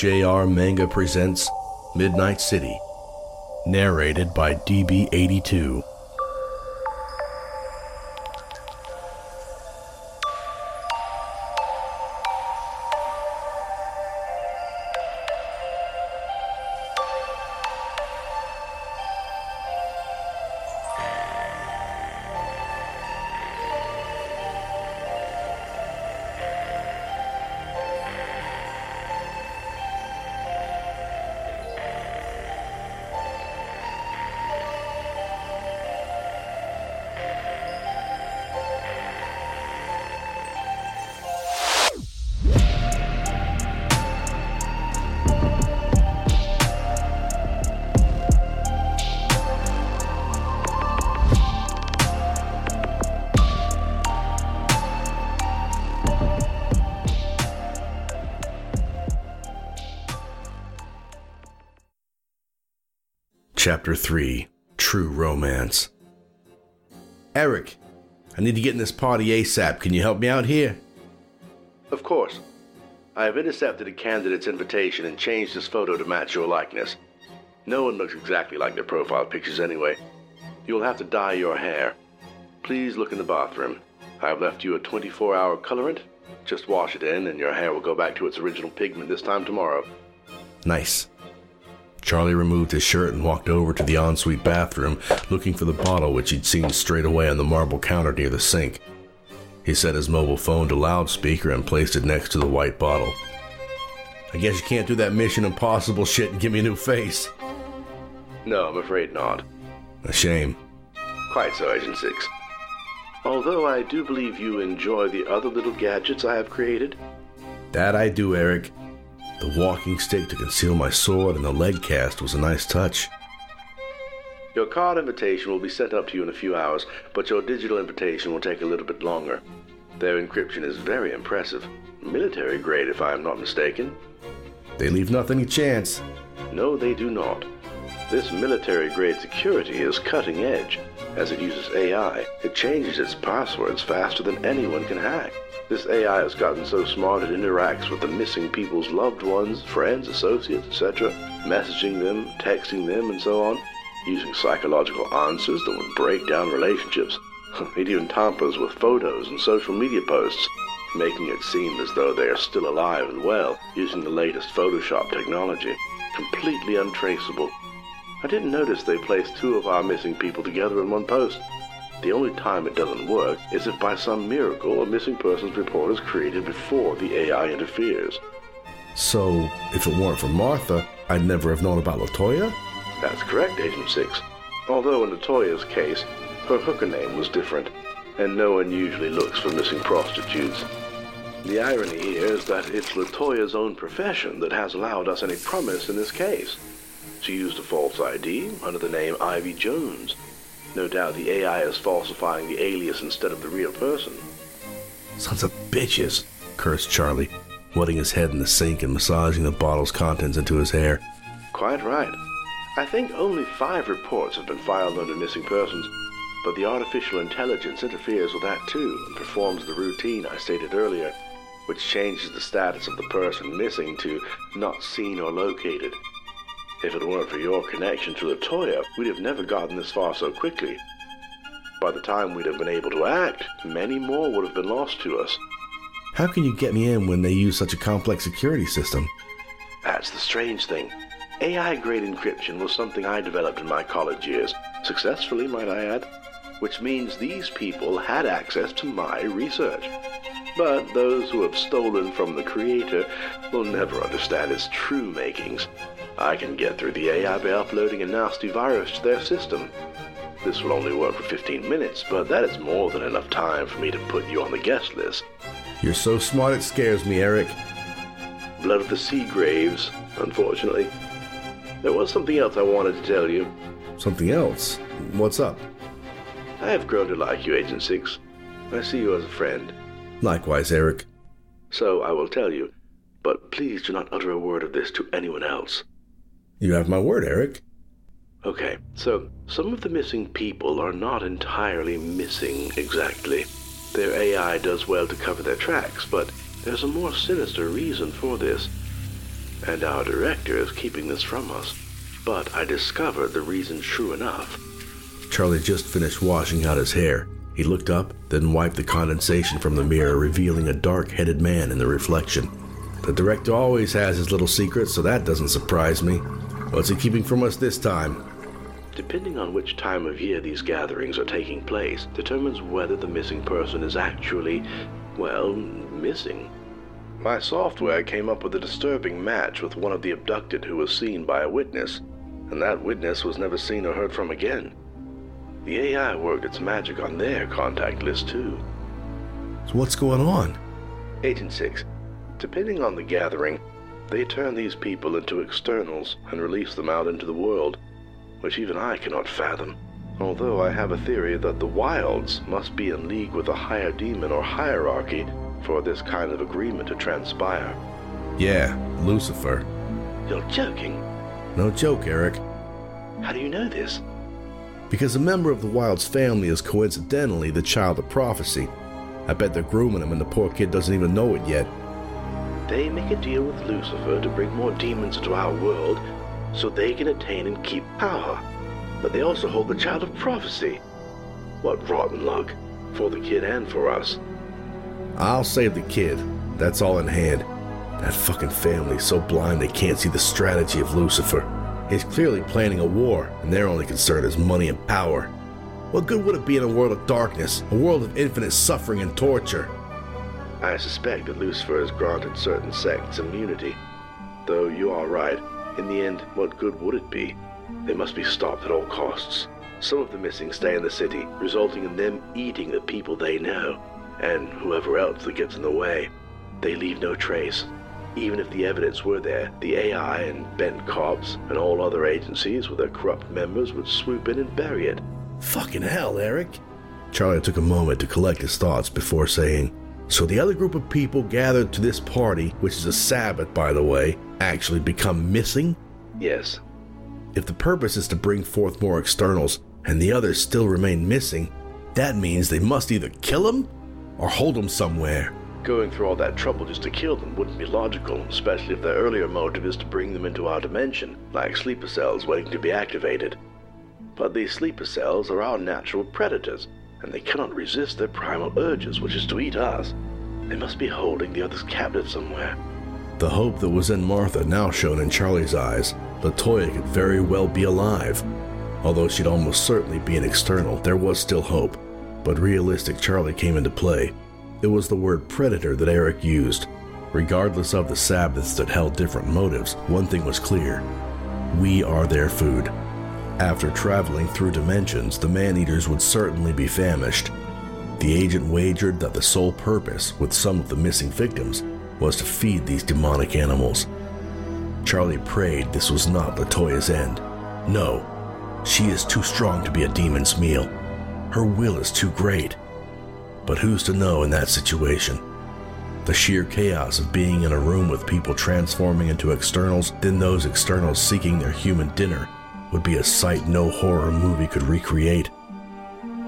JR Manga presents Midnight City, narrated by DB82. Chapter 3 True Romance. Eric, I need to get in this party ASAP. Can you help me out here? Of course. I have intercepted a candidate's invitation and changed his photo to match your likeness. No one looks exactly like their profile pictures anyway. You will have to dye your hair. Please look in the bathroom. I have left you a 24 hour colorant. Just wash it in, and your hair will go back to its original pigment this time tomorrow. Nice. Charlie removed his shirt and walked over to the ensuite bathroom, looking for the bottle which he'd seen straight away on the marble counter near the sink. He set his mobile phone to loudspeaker and placed it next to the white bottle. I guess you can't do that Mission Impossible shit and give me a new face. No, I'm afraid not. A shame. Quite so, Agent 6. Although I do believe you enjoy the other little gadgets I have created. That I do, Eric. The walking stick to conceal my sword and the leg cast was a nice touch. Your card invitation will be sent up to you in a few hours, but your digital invitation will take a little bit longer. Their encryption is very impressive. Military grade, if I am not mistaken. They leave nothing to chance. No, they do not. This military grade security is cutting edge. As it uses AI, it changes its passwords faster than anyone can hack. This AI has gotten so smart it interacts with the missing people's loved ones, friends, associates, etc., messaging them, texting them, and so on, using psychological answers that would break down relationships. it even tampers with photos and social media posts, making it seem as though they are still alive and well, using the latest Photoshop technology. Completely untraceable. I didn't notice they placed two of our missing people together in one post. The only time it doesn't work is if by some miracle a missing persons report is created before the AI interferes. So, if it weren't for Martha, I'd never have known about Latoya? That's correct, Agent 6. Although in Latoya's case, her hooker name was different, and no one usually looks for missing prostitutes. The irony here is that it's Latoya's own profession that has allowed us any promise in this case. She used a false ID under the name Ivy Jones no doubt the AI is falsifying the alias instead of the real person. Sons of bitches, cursed Charlie, wetting his head in the sink and massaging the bottle's contents into his hair. Quite right. I think only five reports have been filed under missing persons, but the artificial intelligence interferes with that too and performs the routine I stated earlier, which changes the status of the person missing to not seen or located. If it weren't for your connection to Latoya, we'd have never gotten this far so quickly. By the time we'd have been able to act, many more would have been lost to us. How can you get me in when they use such a complex security system? That's the strange thing. AI grade encryption was something I developed in my college years, successfully, might I add, which means these people had access to my research. But those who have stolen from the Creator will never understand its true makings. I can get through the AI by uploading a nasty virus to their system. This will only work for 15 minutes, but that is more than enough time for me to put you on the guest list. You're so smart it scares me, Eric. Blood of the Sea Graves, unfortunately. There was something else I wanted to tell you. Something else? What's up? I have grown to like you, Agent 6. I see you as a friend. Likewise, Eric. So I will tell you, but please do not utter a word of this to anyone else. You have my word, Eric. Okay, so some of the missing people are not entirely missing exactly. Their AI does well to cover their tracks, but there's a more sinister reason for this. and our director is keeping this from us. But I discovered the reason true enough. Charlie just finished washing out his hair. He looked up, then wiped the condensation from the mirror, revealing a dark headed man in the reflection. The director always has his little secrets, so that doesn't surprise me. What's he keeping from us this time? Depending on which time of year these gatherings are taking place, determines whether the missing person is actually, well, missing. My software came up with a disturbing match with one of the abducted who was seen by a witness, and that witness was never seen or heard from again. The AI worked its magic on their contact list, too. So, what's going on? Agent 6. Depending on the gathering, they turn these people into externals and release them out into the world which even I cannot fathom. Although I have a theory that the wilds must be in league with a higher demon or hierarchy for this kind of agreement to transpire. Yeah, Lucifer. You're joking? No joke, Eric. How do you know this? Because a member of the Wild's family is coincidentally the child of prophecy. I bet they're grooming him and the poor kid doesn't even know it yet. They make a deal with Lucifer to bring more demons into our world so they can attain and keep power. But they also hold the child of prophecy. What rotten luck, for the kid and for us. I'll save the kid. That's all in hand. That fucking family's so blind they can't see the strategy of Lucifer. He's clearly planning a war, and their only concern is money and power. What good would it be in a world of darkness, a world of infinite suffering and torture? I suspect that Lucifer has granted certain sects immunity. Though you are right, in the end, what good would it be? They must be stopped at all costs. Some of the missing stay in the city, resulting in them eating the people they know, and whoever else that gets in the way. They leave no trace. Even if the evidence were there, the AI and bent cops and all other agencies with their corrupt members would swoop in and bury it. Fucking hell, Eric. Charlie took a moment to collect his thoughts before saying, So the other group of people gathered to this party, which is a Sabbath, by the way, actually become missing? Yes. If the purpose is to bring forth more externals and the others still remain missing, that means they must either kill them or hold them somewhere. Going through all that trouble just to kill them wouldn't be logical, especially if their earlier motive is to bring them into our dimension, like sleeper cells waiting to be activated. But these sleeper cells are our natural predators, and they cannot resist their primal urges, which is to eat us. They must be holding the others captive somewhere. The hope that was in Martha now shone in Charlie's eyes. Latoya could very well be alive. Although she'd almost certainly be an external, there was still hope. But realistic Charlie came into play. It was the word predator that Eric used. Regardless of the Sabbaths that held different motives, one thing was clear we are their food. After traveling through dimensions, the man eaters would certainly be famished. The agent wagered that the sole purpose, with some of the missing victims, was to feed these demonic animals. Charlie prayed this was not Latoya's end. No, she is too strong to be a demon's meal. Her will is too great. But who's to know in that situation? The sheer chaos of being in a room with people transforming into externals, then those externals seeking their human dinner, would be a sight no horror movie could recreate.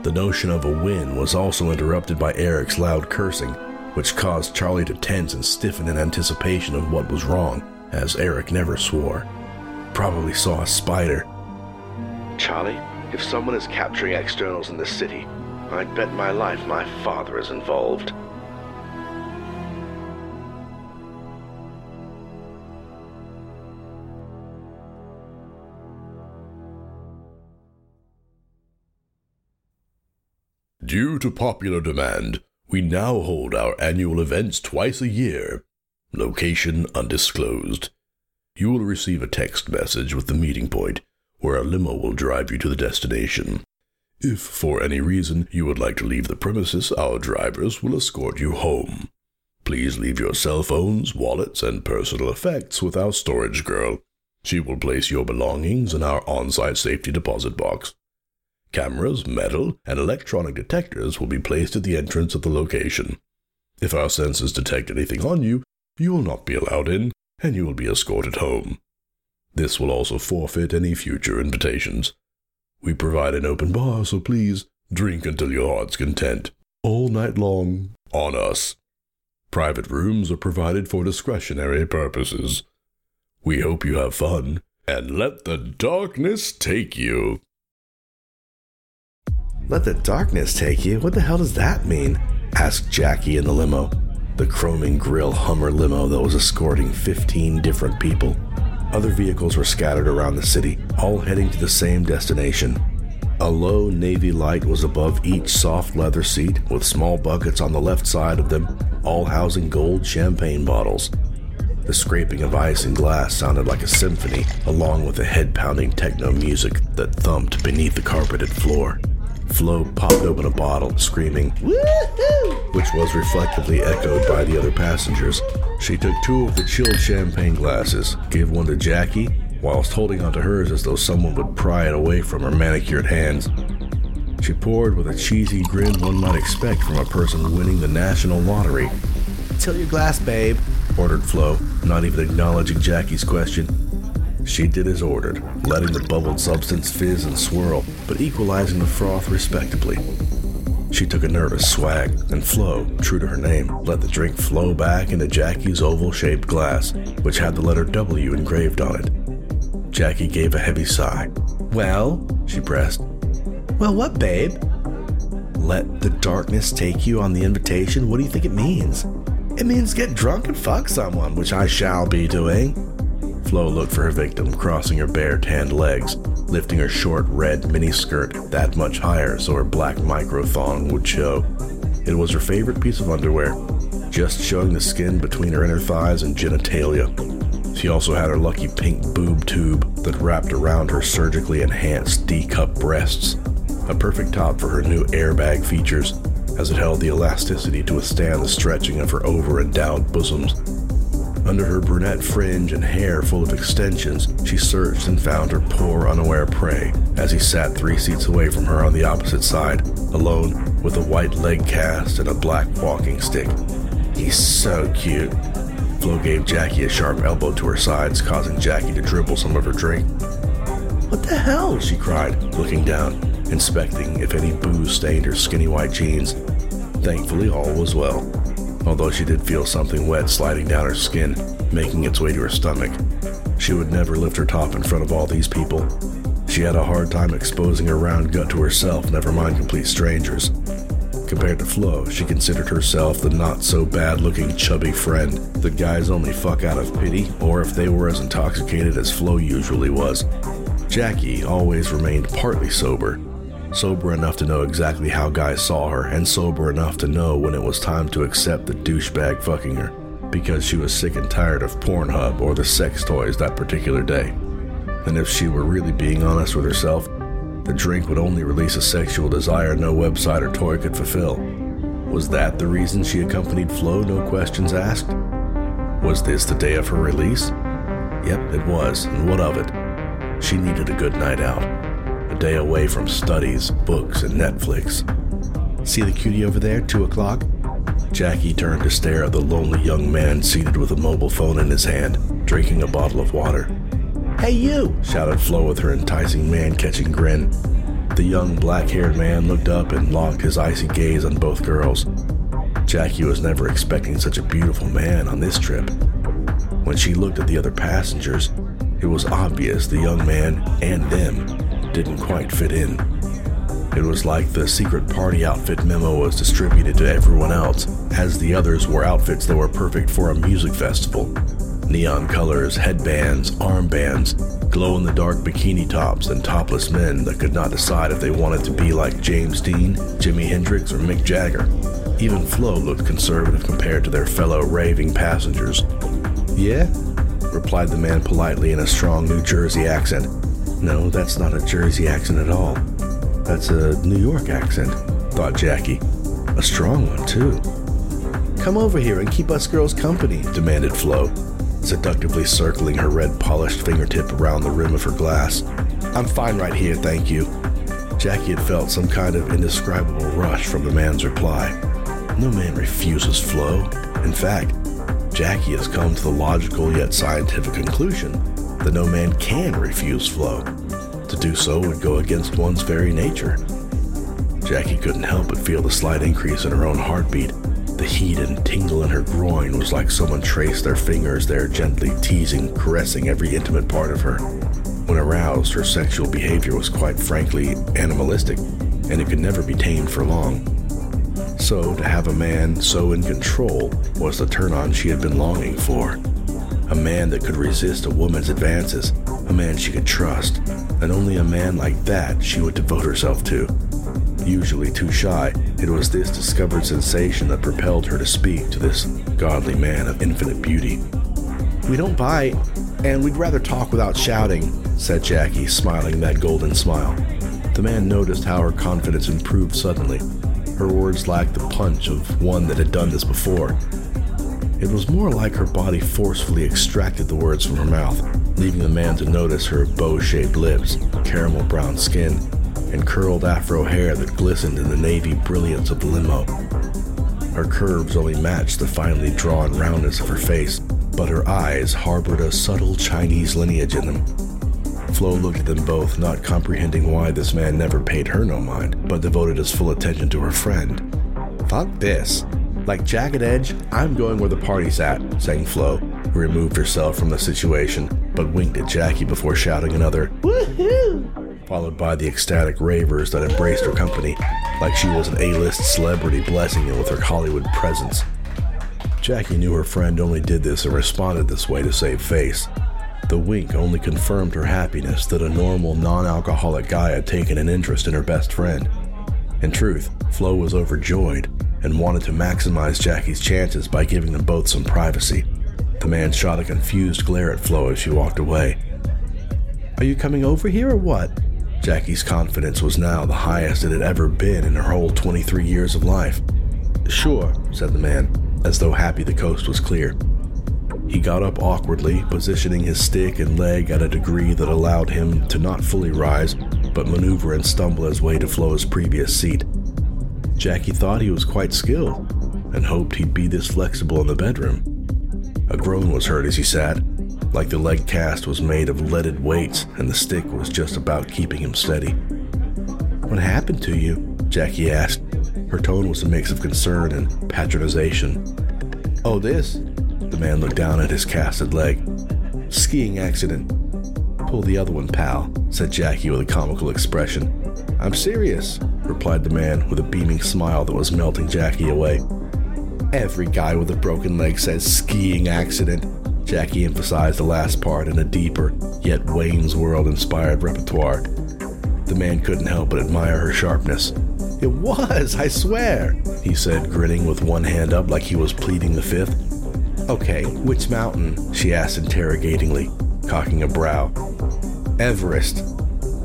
The notion of a win was also interrupted by Eric's loud cursing which caused Charlie to tense and stiffen in anticipation of what was wrong, as Eric never swore. Probably saw a spider. Charlie, if someone is capturing externals in this city, I'd bet my life my father is involved. Due to popular demand, we now hold our annual events twice a year. Location undisclosed. You will receive a text message with the meeting point, where a limo will drive you to the destination. If for any reason you would like to leave the premises, our drivers will escort you home. Please leave your cell phones, wallets, and personal effects with our storage girl. She will place your belongings in our on site safety deposit box. Cameras, metal, and electronic detectors will be placed at the entrance of the location. If our sensors detect anything on you, you will not be allowed in, and you will be escorted home. This will also forfeit any future invitations. We provide an open bar, so please drink until your heart's content. All night long, on us. Private rooms are provided for discretionary purposes. We hope you have fun, and let the darkness take you. Let the darkness take you? What the hell does that mean? asked Jackie in the limo, the chroming grill Hummer limo that was escorting 15 different people. Other vehicles were scattered around the city, all heading to the same destination. A low navy light was above each soft leather seat, with small buckets on the left side of them, all housing gold champagne bottles. The scraping of ice and glass sounded like a symphony, along with the head pounding techno music that thumped beneath the carpeted floor. Flo popped open a bottle, screaming, Woohoo! which was reflectively echoed by the other passengers. She took two of the chilled champagne glasses, gave one to Jackie, whilst holding onto hers as though someone would pry it away from her manicured hands. She poured with a cheesy grin one might expect from a person winning the national lottery. Till your glass, babe, ordered Flo, not even acknowledging Jackie's question. She did as ordered, letting the bubbled substance fizz and swirl, but equalizing the froth respectably. She took a nervous swag, and Flo, true to her name, let the drink flow back into Jackie's oval shaped glass, which had the letter W engraved on it. Jackie gave a heavy sigh. Well, she pressed. Well, what, babe? Let the darkness take you on the invitation? What do you think it means? It means get drunk and fuck someone, which I shall be doing. Flo looked for her victim, crossing her bare tanned legs, lifting her short red mini skirt that much higher so her black micro thong would show. It was her favorite piece of underwear, just showing the skin between her inner thighs and genitalia. She also had her lucky pink boob tube that wrapped around her surgically enhanced D cup breasts, a perfect top for her new airbag features, as it held the elasticity to withstand the stretching of her over endowed bosoms. Under her brunette fringe and hair full of extensions, she searched and found her poor, unaware prey as he sat three seats away from her on the opposite side, alone with a white leg cast and a black walking stick. He's so cute. Flo gave Jackie a sharp elbow to her sides, causing Jackie to dribble some of her drink. What the hell? she cried, looking down, inspecting if any booze stained her skinny white jeans. Thankfully, all was well, although she did feel something wet sliding down her skin, making its way to her stomach. She would never lift her top in front of all these people. She had a hard time exposing her round gut to herself, never mind complete strangers. Compared to Flo, she considered herself the not so bad looking chubby friend the guys only fuck out of pity or if they were as intoxicated as Flo usually was. Jackie always remained partly sober, sober enough to know exactly how guys saw her, and sober enough to know when it was time to accept the douchebag fucking her, because she was sick and tired of Pornhub or the sex toys that particular day. And if she were really being honest with herself, the drink would only release a sexual desire no website or toy could fulfill. Was that the reason she accompanied Flo, no questions asked? Was this the day of her release? Yep, it was, and what of it? She needed a good night out. Day away from studies, books, and Netflix. See the cutie over there, 2 o'clock? Jackie turned to stare at the lonely young man seated with a mobile phone in his hand, drinking a bottle of water. Hey, you! shouted Flo with her enticing man catching grin. The young black haired man looked up and locked his icy gaze on both girls. Jackie was never expecting such a beautiful man on this trip. When she looked at the other passengers, it was obvious the young man and them didn't quite fit in. It was like the secret party outfit memo was distributed to everyone else, as the others wore outfits that were perfect for a music festival. Neon colors, headbands, armbands, glow in the dark bikini tops, and topless men that could not decide if they wanted to be like James Dean, Jimi Hendrix, or Mick Jagger. Even Flo looked conservative compared to their fellow raving passengers. Yeah? replied the man politely in a strong New Jersey accent. No, that's not a Jersey accent at all. That's a New York accent, thought Jackie. A strong one, too. Come over here and keep us girls company, demanded Flo, seductively circling her red polished fingertip around the rim of her glass. I'm fine right here, thank you. Jackie had felt some kind of indescribable rush from the man's reply. No man refuses Flo. In fact, Jackie has come to the logical yet scientific conclusion that no man can refuse Flo. To do so would go against one's very nature. Jackie couldn't help but feel the slight increase in her own heartbeat, The heat and tingle in her groin was like someone traced their fingers there, gently teasing, caressing every intimate part of her. When aroused, her sexual behavior was quite frankly animalistic, and it could never be tamed for long. So, to have a man so in control was the turn on she had been longing for. A man that could resist a woman's advances, a man she could trust, and only a man like that she would devote herself to. Usually too shy, it was this discovered sensation that propelled her to speak to this godly man of infinite beauty. We don't bite, and we'd rather talk without shouting, said Jackie, smiling that golden smile. The man noticed how her confidence improved suddenly. Her words lacked the punch of one that had done this before. It was more like her body forcefully extracted the words from her mouth, leaving the man to notice her bow shaped lips, caramel brown skin, and curled afro hair that glistened in the navy brilliance of the limo. Her curves only matched the finely drawn roundness of her face, but her eyes harbored a subtle Chinese lineage in them. Flo looked at them both, not comprehending why this man never paid her no mind, but devoted his full attention to her friend. Fuck this. Like Jagged Edge, I'm going where the party's at, sang Flo, who removed herself from the situation, but winked at Jackie before shouting another, Woohoo! followed by the ecstatic ravers that embraced her company, like she was an A-list celebrity blessing it with her Hollywood presence. Jackie knew her friend only did this and responded this way to save face. The wink only confirmed her happiness that a normal, non alcoholic guy had taken an interest in her best friend. In truth, Flo was overjoyed and wanted to maximize Jackie's chances by giving them both some privacy. The man shot a confused glare at Flo as she walked away. Are you coming over here or what? Jackie's confidence was now the highest it had ever been in her whole 23 years of life. Sure, said the man, as though happy the coast was clear. He got up awkwardly, positioning his stick and leg at a degree that allowed him to not fully rise, but maneuver and stumble his way to Flo's previous seat. Jackie thought he was quite skilled and hoped he'd be this flexible in the bedroom. A groan was heard as he sat, like the leg cast was made of leaded weights and the stick was just about keeping him steady. What happened to you? Jackie asked. Her tone was a mix of concern and patronization. Oh, this? The man looked down at his casted leg. Skiing accident. Pull the other one, pal, said Jackie with a comical expression. I'm serious, replied the man with a beaming smile that was melting Jackie away. Every guy with a broken leg says skiing accident, Jackie emphasized the last part in a deeper, yet Wayne's World inspired repertoire. The man couldn't help but admire her sharpness. It was, I swear, he said, grinning with one hand up like he was pleading the fifth. Okay, which mountain? she asked interrogatingly, cocking a brow. Everest.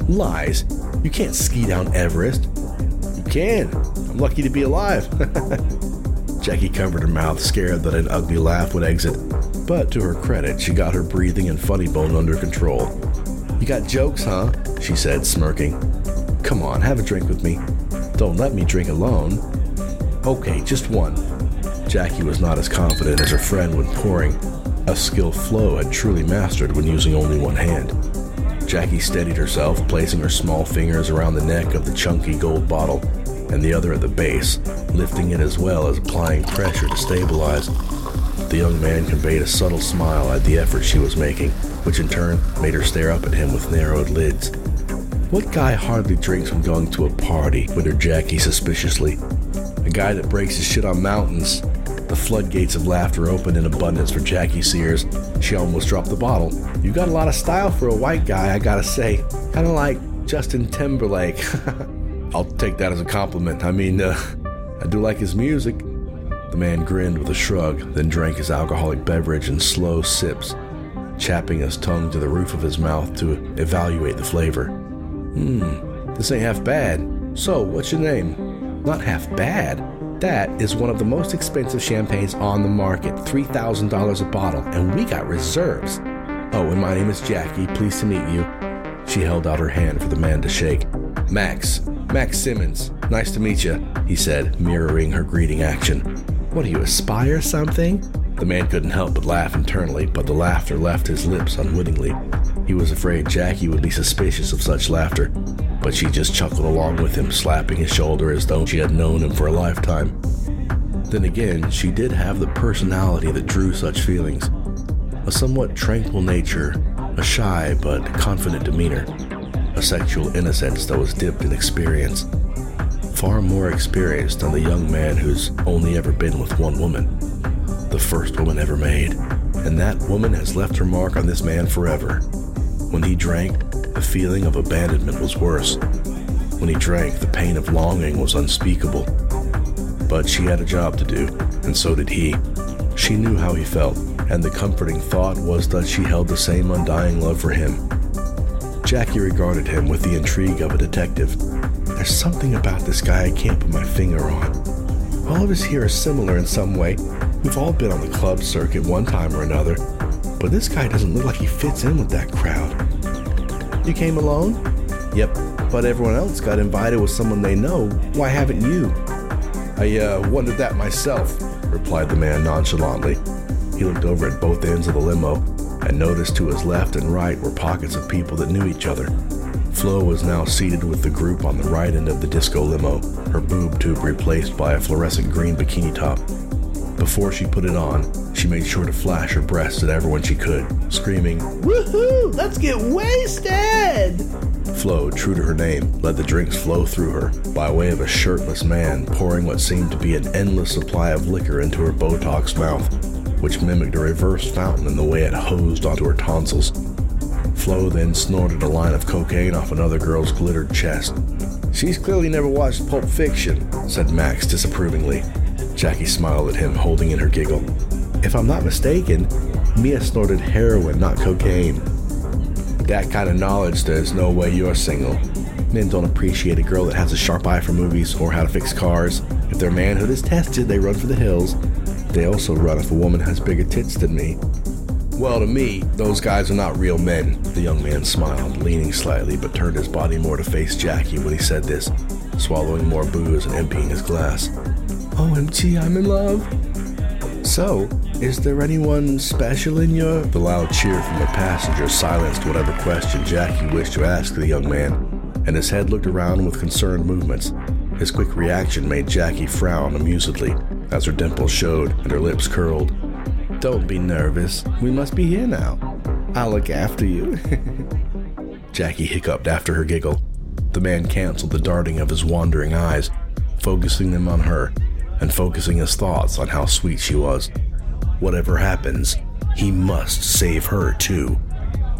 Lies. You can't ski down Everest. Can. I'm lucky to be alive. Jackie covered her mouth, scared that an ugly laugh would exit. But to her credit, she got her breathing and funny bone under control. You got jokes, huh? She said, smirking. Come on, have a drink with me. Don't let me drink alone. Okay, just one. Jackie was not as confident as her friend when pouring, a skill Flo had truly mastered when using only one hand. Jackie steadied herself, placing her small fingers around the neck of the chunky gold bottle and the other at the base, lifting it as well as applying pressure to stabilize. The young man conveyed a subtle smile at the effort she was making, which in turn made her stare up at him with narrowed lids. What guy hardly drinks when going to a party? wondered Jackie suspiciously. A guy that breaks his shit on mountains. The floodgates of laughter opened in abundance for Jackie Sears. She almost dropped the bottle. You got a lot of style for a white guy, I gotta say. Kinda like Justin Timberlake. I'll take that as a compliment. I mean, uh, I do like his music. The man grinned with a shrug, then drank his alcoholic beverage in slow sips, chapping his tongue to the roof of his mouth to evaluate the flavor. Hmm, this ain't half bad. So, what's your name? Not half bad. That is one of the most expensive champagnes on the market, $3,000 a bottle, and we got reserves. Oh, and my name is Jackie. Pleased to meet you. She held out her hand for the man to shake. Max, Max Simmons. Nice to meet you, he said, mirroring her greeting action. What do you aspire something? The man couldn't help but laugh internally, but the laughter left his lips unwittingly. He was afraid Jackie would be suspicious of such laughter, but she just chuckled along with him, slapping his shoulder as though she had known him for a lifetime. Then again, she did have the personality that drew such feelings a somewhat tranquil nature, a shy but confident demeanor, a sexual innocence that was dipped in experience. Far more experienced than the young man who's only ever been with one woman, the first woman ever made. And that woman has left her mark on this man forever. When he drank, the feeling of abandonment was worse. When he drank, the pain of longing was unspeakable. But she had a job to do, and so did he. She knew how he felt, and the comforting thought was that she held the same undying love for him. Jackie regarded him with the intrigue of a detective. There's something about this guy I can't put my finger on. All of us here are similar in some way. We've all been on the club circuit one time or another, but this guy doesn't look like he fits in with that crowd. You came alone? Yep, but everyone else got invited with someone they know. Why haven't you? I uh, wondered that myself, replied the man nonchalantly. He looked over at both ends of the limo and noticed to his left and right were pockets of people that knew each other. Flo was now seated with the group on the right end of the disco limo, her boob tube replaced by a fluorescent green bikini top. Before she put it on, she made sure to flash her breasts at everyone she could, screaming, Woohoo! Let's get wasted! Flo, true to her name, let the drinks flow through her by way of a shirtless man pouring what seemed to be an endless supply of liquor into her Botox mouth which mimicked a reverse fountain in the way it hosed onto her tonsils. Flo then snorted a line of cocaine off another girl's glittered chest. She's clearly never watched Pulp Fiction, said Max disapprovingly. Jackie smiled at him, holding in her giggle. If I'm not mistaken, Mia snorted heroin, not cocaine. That kind of knowledge, there's no way you're single. Men don't appreciate a girl that has a sharp eye for movies or how to fix cars. If their manhood is tested, they run for the hills. They also run if a woman has bigger tits than me. Well, to me, those guys are not real men. The young man smiled, leaning slightly, but turned his body more to face Jackie when he said this, swallowing more booze and emptying his glass. Oh, OMG, I'm in love. So, is there anyone special in your. The loud cheer from the passenger silenced whatever question Jackie wished to ask the young man, and his head looked around with concerned movements. His quick reaction made Jackie frown amusedly, as her dimples showed and her lips curled. Don't be nervous. We must be here now. I'll look after you. Jackie hiccuped after her giggle. The man canceled the darting of his wandering eyes, focusing them on her and focusing his thoughts on how sweet she was. Whatever happens, he must save her too.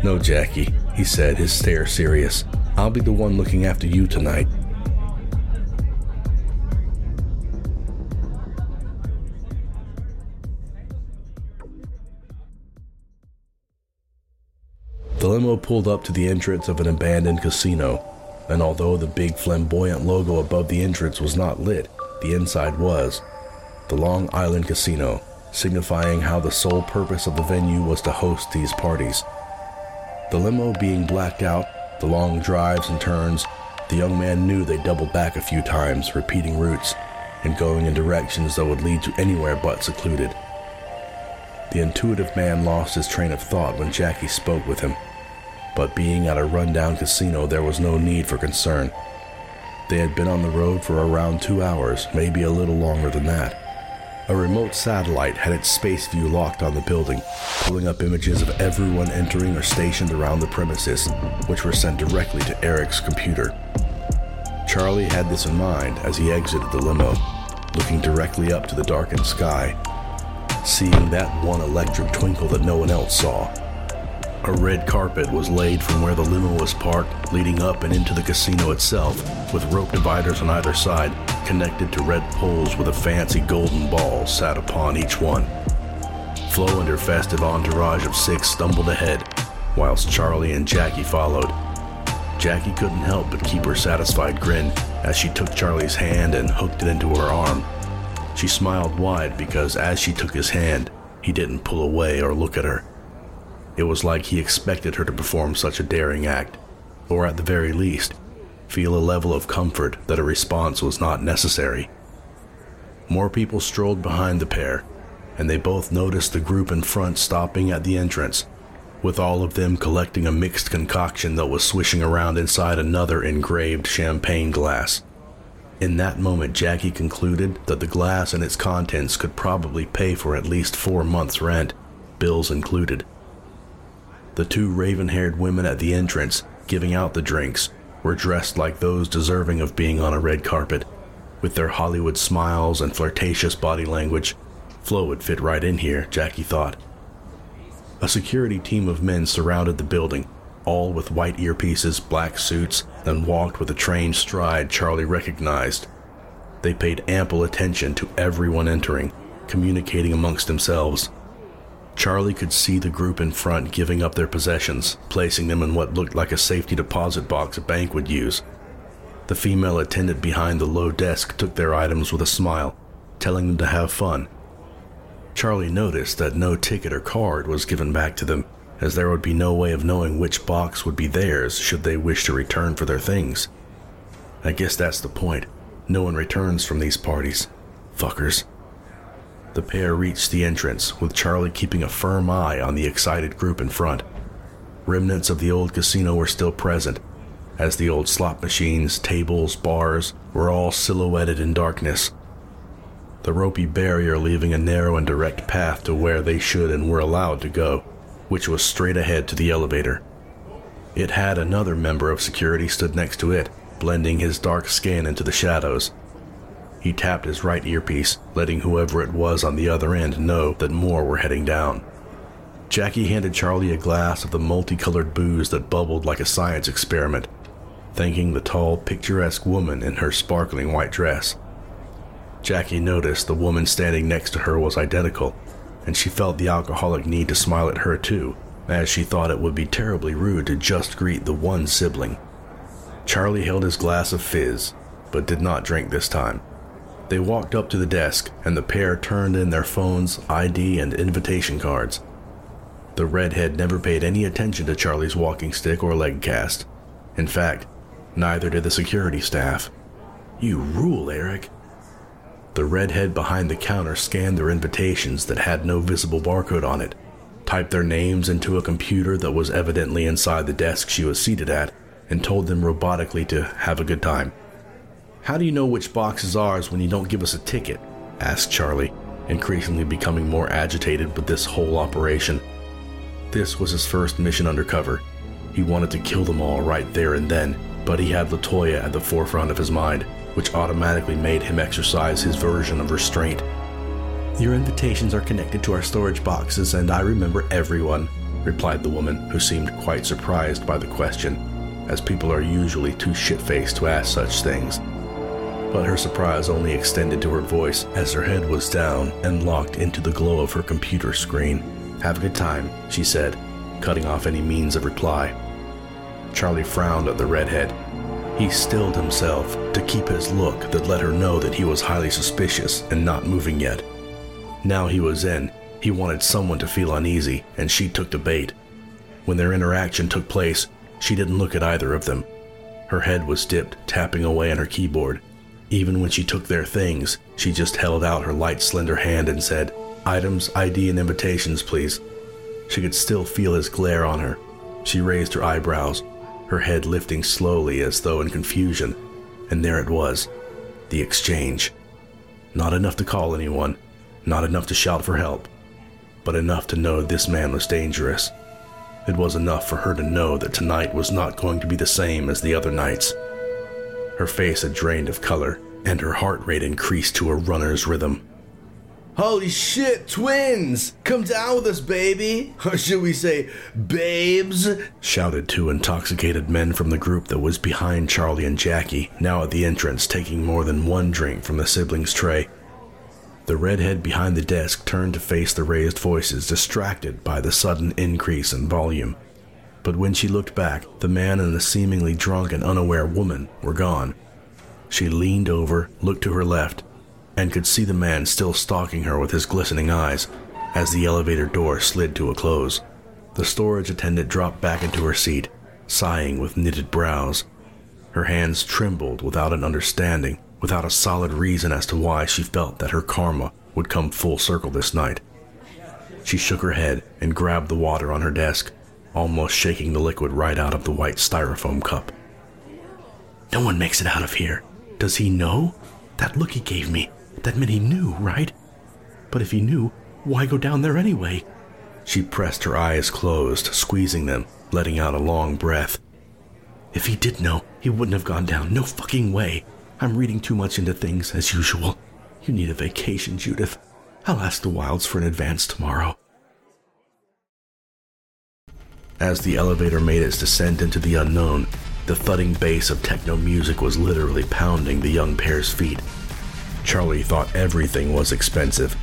No, Jackie, he said, his stare serious. I'll be the one looking after you tonight. The limo pulled up to the entrance of an abandoned casino, and although the big flamboyant logo above the entrance was not lit, the inside was. The Long Island Casino, signifying how the sole purpose of the venue was to host these parties. The limo being blacked out, the long drives and turns, the young man knew they doubled back a few times, repeating routes and going in directions that would lead to anywhere but secluded. The intuitive man lost his train of thought when Jackie spoke with him but being at a rundown casino, there was no need for concern. They had been on the road for around two hours, maybe a little longer than that. A remote satellite had its space view locked on the building, pulling up images of everyone entering or stationed around the premises, which were sent directly to Eric's computer. Charlie had this in mind as he exited the limo, looking directly up to the darkened sky, seeing that one electric twinkle that no one else saw. A red carpet was laid from where the limo was parked, leading up and into the casino itself, with rope dividers on either side, connected to red poles with a fancy golden ball sat upon each one. Flo and her festive entourage of six stumbled ahead, whilst Charlie and Jackie followed. Jackie couldn't help but keep her satisfied grin as she took Charlie's hand and hooked it into her arm. She smiled wide because as she took his hand, he didn't pull away or look at her. It was like he expected her to perform such a daring act, or at the very least, feel a level of comfort that a response was not necessary. More people strolled behind the pair, and they both noticed the group in front stopping at the entrance, with all of them collecting a mixed concoction that was swishing around inside another engraved champagne glass. In that moment, Jackie concluded that the glass and its contents could probably pay for at least four months' rent, bills included. The two raven haired women at the entrance, giving out the drinks, were dressed like those deserving of being on a red carpet. With their Hollywood smiles and flirtatious body language, Flo would fit right in here, Jackie thought. A security team of men surrounded the building, all with white earpieces, black suits, and walked with a trained stride Charlie recognized. They paid ample attention to everyone entering, communicating amongst themselves. Charlie could see the group in front giving up their possessions, placing them in what looked like a safety deposit box a bank would use. The female attendant behind the low desk took their items with a smile, telling them to have fun. Charlie noticed that no ticket or card was given back to them, as there would be no way of knowing which box would be theirs should they wish to return for their things. I guess that's the point. No one returns from these parties. Fuckers. The pair reached the entrance, with Charlie keeping a firm eye on the excited group in front. Remnants of the old casino were still present, as the old slot machines, tables, bars were all silhouetted in darkness. The ropey barrier leaving a narrow and direct path to where they should and were allowed to go which was straight ahead to the elevator. It had another member of security stood next to it, blending his dark skin into the shadows. He tapped his right earpiece, letting whoever it was on the other end know that more were heading down. Jackie handed Charlie a glass of the multicolored booze that bubbled like a science experiment, thanking the tall, picturesque woman in her sparkling white dress. Jackie noticed the woman standing next to her was identical, and she felt the alcoholic need to smile at her too, as she thought it would be terribly rude to just greet the one sibling. Charlie held his glass of fizz, but did not drink this time. They walked up to the desk, and the pair turned in their phones, ID, and invitation cards. The redhead never paid any attention to Charlie's walking stick or leg cast. In fact, neither did the security staff. You rule, Eric, the redhead behind the counter scanned their invitations that had no visible barcode on it, typed their names into a computer that was evidently inside the desk she was seated at, and told them robotically to have a good time. How do you know which box is ours when you don't give us a ticket? asked Charlie, increasingly becoming more agitated with this whole operation. This was his first mission undercover. He wanted to kill them all right there and then, but he had Latoya at the forefront of his mind which automatically made him exercise his version of restraint. Your invitations are connected to our storage boxes, and I remember everyone, replied the woman, who seemed quite surprised by the question, as people are usually too shit faced to ask such things. But her surprise only extended to her voice as her head was down and locked into the glow of her computer screen. Have a good time, she said, cutting off any means of reply. Charlie frowned at the redhead he stilled himself to keep his look that let her know that he was highly suspicious and not moving yet. Now he was in, he wanted someone to feel uneasy, and she took the bait. When their interaction took place, she didn't look at either of them. Her head was dipped, tapping away on her keyboard. Even when she took their things, she just held out her light, slender hand and said, Items, ID, and invitations, please. She could still feel his glare on her. She raised her eyebrows, her head lifting slowly as though in confusion, and there it was the exchange. Not enough to call anyone, not enough to shout for help, but enough to know this man was dangerous. It was enough for her to know that tonight was not going to be the same as the other nights. Her face had drained of color, and her heart rate increased to a runner's rhythm. Holy shit, twins! Come down with us, baby! Or should we say, babes? shouted two intoxicated men from the group that was behind Charlie and Jackie, now at the entrance taking more than one drink from the siblings' tray. The redhead behind the desk turned to face the raised voices, distracted by the sudden increase in volume. But when she looked back, the man and the seemingly drunk and unaware woman were gone. She leaned over, looked to her left, and could see the man still stalking her with his glistening eyes as the elevator door slid to a close. The storage attendant dropped back into her seat, sighing with knitted brows. Her hands trembled without an understanding, without a solid reason as to why she felt that her karma would come full circle this night. She shook her head and grabbed the water on her desk, almost shaking the liquid right out of the white styrofoam cup. No one makes it out of here, Does he know? That look he gave me, that meant he knew, right? But if he knew, why go down there anyway? She pressed her eyes closed, squeezing them, letting out a long breath. If he did know, he wouldn't have gone down. No fucking way. I'm reading too much into things, as usual. You need a vacation, Judith. I'll ask the Wilds for an advance tomorrow. As the elevator made its descent into the unknown, the thudding bass of techno music was literally pounding the young pair's feet. Charlie thought everything was expensive,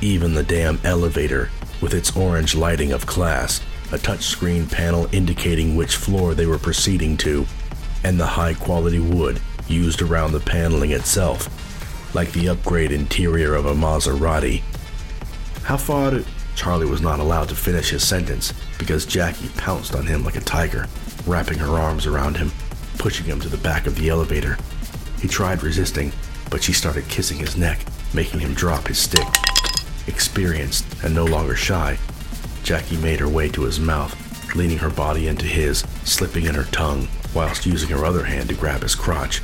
even the damn elevator, with its orange lighting of class, a touchscreen panel indicating which floor they were proceeding to, and the high quality wood used around the paneling itself, like the upgrade interior of a Maserati. How far. Charlie was not allowed to finish his sentence because Jackie pounced on him like a tiger, wrapping her arms around him, pushing him to the back of the elevator. He tried resisting, but she started kissing his neck, making him drop his stick. Experienced and no longer shy, Jackie made her way to his mouth, leaning her body into his, slipping in her tongue, whilst using her other hand to grab his crotch.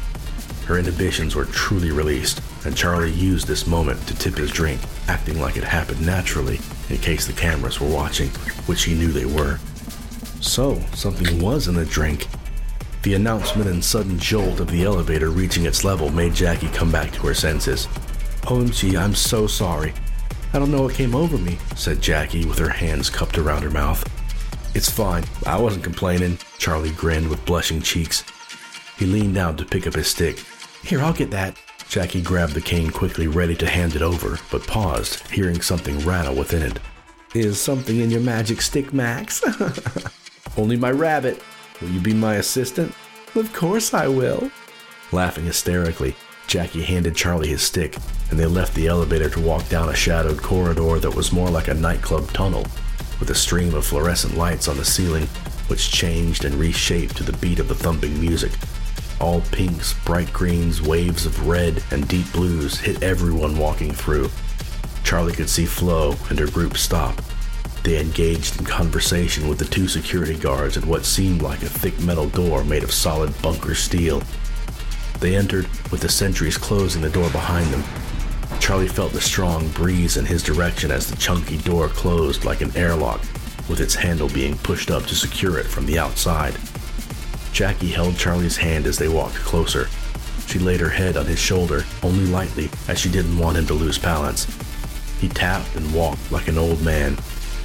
Her inhibitions were truly released, and Charlie used this moment to tip his drink, acting like it happened naturally in case the cameras were watching, which he knew they were. So, something was in the drink. The announcement and sudden jolt of the elevator reaching its level made Jackie come back to her senses. Oh, OMG, I'm so sorry. I don't know what came over me, said Jackie with her hands cupped around her mouth. It's fine. I wasn't complaining. Charlie grinned with blushing cheeks. He leaned down to pick up his stick. Here, I'll get that. Jackie grabbed the cane quickly, ready to hand it over, but paused, hearing something rattle within it. Is something in your magic stick, Max? Only my rabbit. Will you be my assistant? Of course I will. Laughing hysterically, Jackie handed Charlie his stick, and they left the elevator to walk down a shadowed corridor that was more like a nightclub tunnel, with a stream of fluorescent lights on the ceiling, which changed and reshaped to the beat of the thumping music all pinks, bright greens, waves of red, and deep blues hit everyone walking through. Charlie could see Flo and her group stop. They engaged in conversation with the two security guards at what seemed like a thick metal door made of solid bunker steel. They entered, with the sentries closing the door behind them. Charlie felt the strong breeze in his direction as the chunky door closed like an airlock, with its handle being pushed up to secure it from the outside. Jackie held Charlie's hand as they walked closer. She laid her head on his shoulder, only lightly, as she didn't want him to lose balance. He tapped and walked like an old man,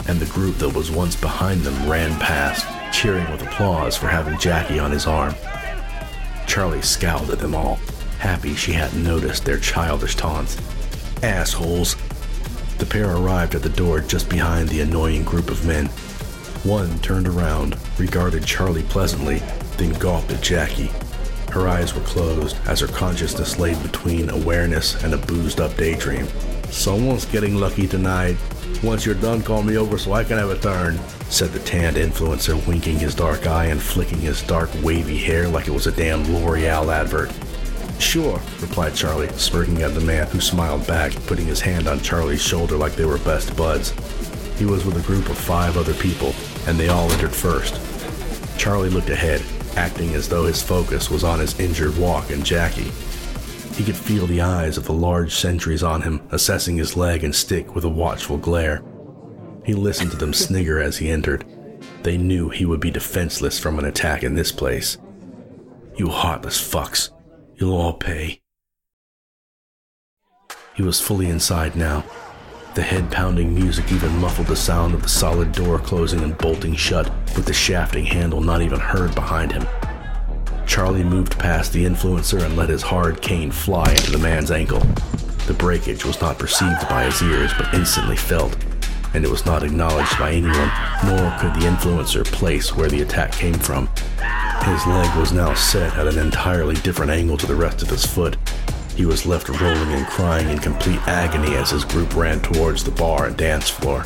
and the group that was once behind them ran past, cheering with applause for having Jackie on his arm. Charlie scowled at them all, happy she hadn't noticed their childish taunts. Assholes! The pair arrived at the door just behind the annoying group of men. One turned around, regarded Charlie pleasantly, then gawped at Jackie. Her eyes were closed as her consciousness laid between awareness and a boozed up daydream. Someone's getting lucky tonight. Once you're done, call me over so I can have a turn, said the tanned influencer, winking his dark eye and flicking his dark wavy hair like it was a damn L'Oreal advert. Sure, replied Charlie, smirking at the man who smiled back, putting his hand on Charlie's shoulder like they were best buds. He was with a group of five other people, and they all entered first. Charlie looked ahead, acting as though his focus was on his injured walk and Jackie. He could feel the eyes of the large sentries on him, assessing his leg and stick with a watchful glare. He listened to them snigger as he entered. They knew he would be defenseless from an attack in this place. You heartless fucks. You'll all pay. He was fully inside now. The head pounding music even muffled the sound of the solid door closing and bolting shut, with the shafting handle not even heard behind him. Charlie moved past the influencer and let his hard cane fly into the man's ankle. The breakage was not perceived by his ears, but instantly felt, and it was not acknowledged by anyone, nor could the influencer place where the attack came from. His leg was now set at an entirely different angle to the rest of his foot. He was left rolling and crying in complete agony as his group ran towards the bar and dance floor.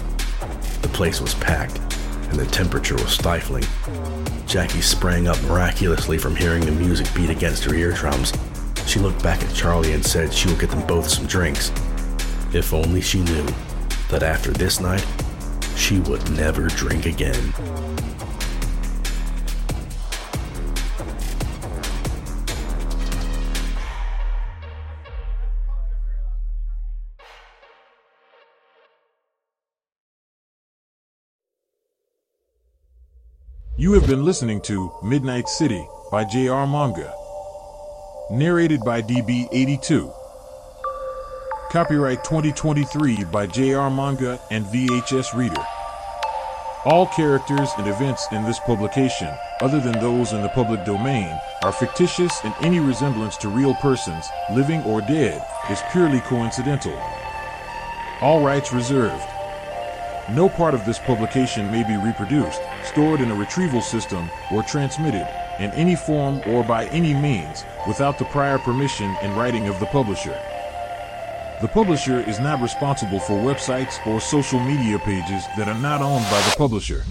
The place was packed, and the temperature was stifling. Jackie sprang up miraculously from hearing the music beat against her eardrums. She looked back at Charlie and said she would get them both some drinks. If only she knew that after this night, she would never drink again. You have been listening to Midnight City by J.R. Manga. Narrated by DB82. Copyright 2023 by J.R. Manga and VHS Reader. All characters and events in this publication, other than those in the public domain, are fictitious and any resemblance to real persons, living or dead, is purely coincidental. All rights reserved. No part of this publication may be reproduced, stored in a retrieval system, or transmitted, in any form or by any means, without the prior permission and writing of the publisher. The publisher is not responsible for websites or social media pages that are not owned by the publisher.